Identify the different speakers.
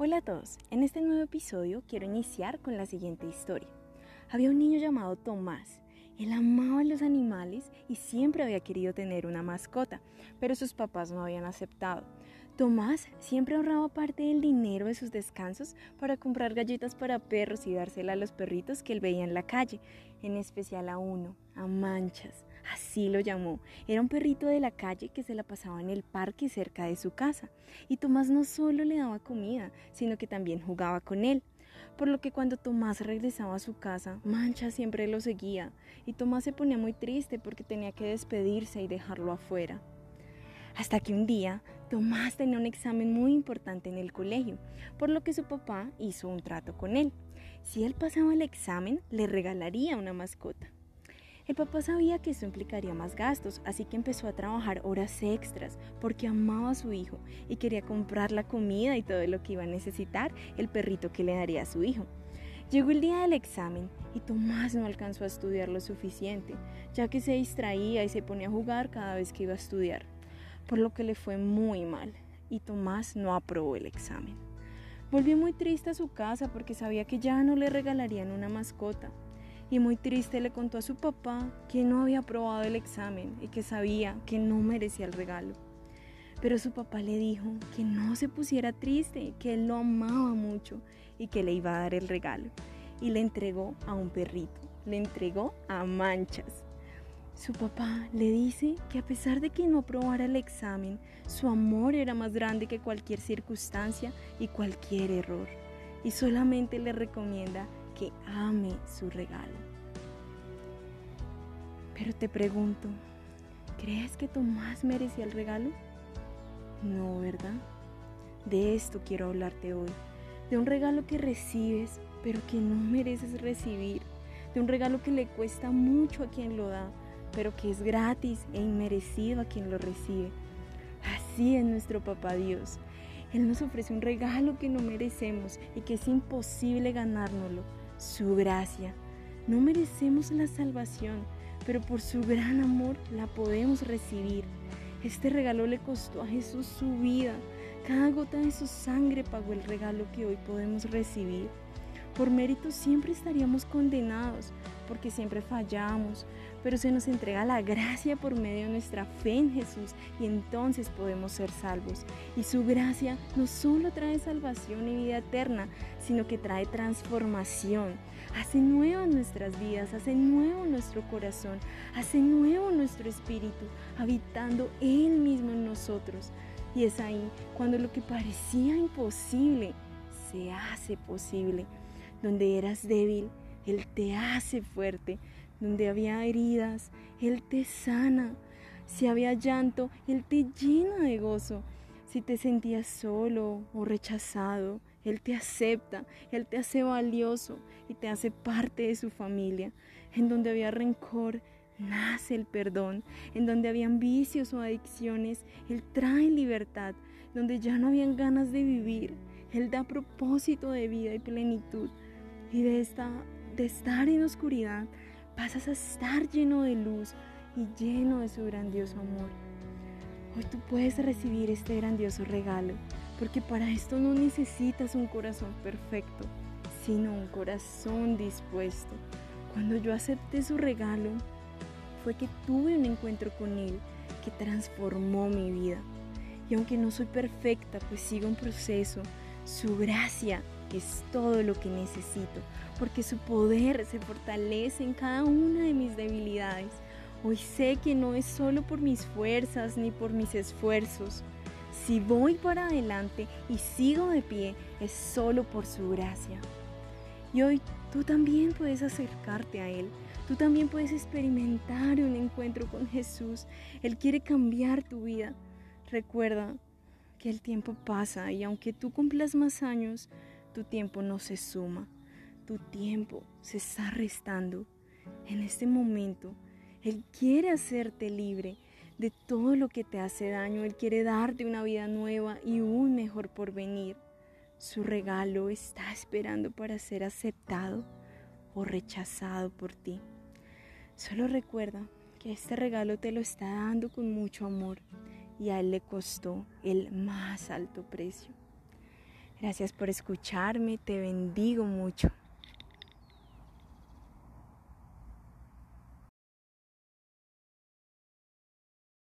Speaker 1: Hola a todos, en este nuevo episodio quiero iniciar con la siguiente historia. Había un niño llamado Tomás. Él amaba los animales y siempre había querido tener una mascota, pero sus papás no habían aceptado. Tomás siempre ahorraba parte del dinero de sus descansos para comprar galletas para perros y dársela a los perritos que él veía en la calle, en especial a uno, a Manchas. Así lo llamó. Era un perrito de la calle que se la pasaba en el parque cerca de su casa. Y Tomás no solo le daba comida, sino que también jugaba con él. Por lo que cuando Tomás regresaba a su casa, Mancha siempre lo seguía. Y Tomás se ponía muy triste porque tenía que despedirse y dejarlo afuera. Hasta que un día Tomás tenía un examen muy importante en el colegio, por lo que su papá hizo un trato con él. Si él pasaba el examen, le regalaría una mascota. El papá sabía que eso implicaría más gastos, así que empezó a trabajar horas extras porque amaba a su hijo y quería comprar la comida y todo lo que iba a necesitar el perrito que le daría a su hijo. Llegó el día del examen y Tomás no alcanzó a estudiar lo suficiente, ya que se distraía y se ponía a jugar cada vez que iba a estudiar, por lo que le fue muy mal y Tomás no aprobó el examen. Volvió muy triste a su casa porque sabía que ya no le regalarían una mascota y muy triste le contó a su papá que no había aprobado el examen y que sabía que no merecía el regalo. Pero su papá le dijo que no se pusiera triste, que él lo amaba mucho y que le iba a dar el regalo. Y le entregó a un perrito, le entregó a manchas. Su papá le dice que a pesar de que no aprobara el examen, su amor era más grande que cualquier circunstancia y cualquier error. Y solamente le recomienda que ame su regalo. Pero te pregunto, ¿crees que Tomás merecía el regalo? No, ¿verdad? De esto quiero hablarte hoy, de un regalo que recibes, pero que no mereces recibir, de un regalo que le cuesta mucho a quien lo da, pero que es gratis e inmerecido a quien lo recibe. Así es nuestro Papá Dios. Él nos ofrece un regalo que no merecemos y que es imposible ganárnoslo su gracia. No merecemos la salvación, pero por su gran amor la podemos recibir. Este regalo le costó a Jesús su vida. Cada gota de su sangre pagó el regalo que hoy podemos recibir. Por mérito siempre estaríamos condenados, porque siempre fallamos, pero se nos entrega la gracia por medio de nuestra fe en Jesús y entonces podemos ser salvos. Y su gracia no solo trae salvación y vida eterna, sino que trae transformación. Hace nuevo nuestras vidas, hace nuevo nuestro corazón, hace nuevo nuestro espíritu, habitando Él mismo en nosotros. Y es ahí cuando lo que parecía imposible se hace posible. Donde eras débil, Él te hace fuerte donde había heridas, Él te sana. Si había llanto, Él te llena de gozo. Si te sentías solo o rechazado, Él te acepta, Él te hace valioso y te hace parte de su familia. En donde había rencor, nace el perdón. En donde habían vicios o adicciones, Él trae libertad. Donde ya no habían ganas de vivir, Él da propósito de vida y plenitud. Y de, esta, de estar en oscuridad, pasas a estar lleno de luz y lleno de su grandioso amor. Hoy tú puedes recibir este grandioso regalo, porque para esto no necesitas un corazón perfecto, sino un corazón dispuesto. Cuando yo acepté su regalo, fue que tuve un encuentro con Él que transformó mi vida. Y aunque no soy perfecta, pues sigo un proceso, su gracia es todo lo que necesito, porque su poder se fortalece en cada una de mis debilidades. Hoy sé que no es solo por mis fuerzas ni por mis esfuerzos. Si voy para adelante y sigo de pie, es solo por su gracia. Y hoy tú también puedes acercarte a Él. Tú también puedes experimentar un encuentro con Jesús. Él quiere cambiar tu vida. Recuerda que el tiempo pasa y aunque tú cumplas más años, tu tiempo no se suma, tu tiempo se está restando. En este momento, Él quiere hacerte libre de todo lo que te hace daño. Él quiere darte una vida nueva y un mejor porvenir. Su regalo está esperando para ser aceptado o rechazado por ti. Solo recuerda que este regalo te lo está dando con mucho amor y a Él le costó el más alto precio. Gracias por escucharme, te bendigo mucho.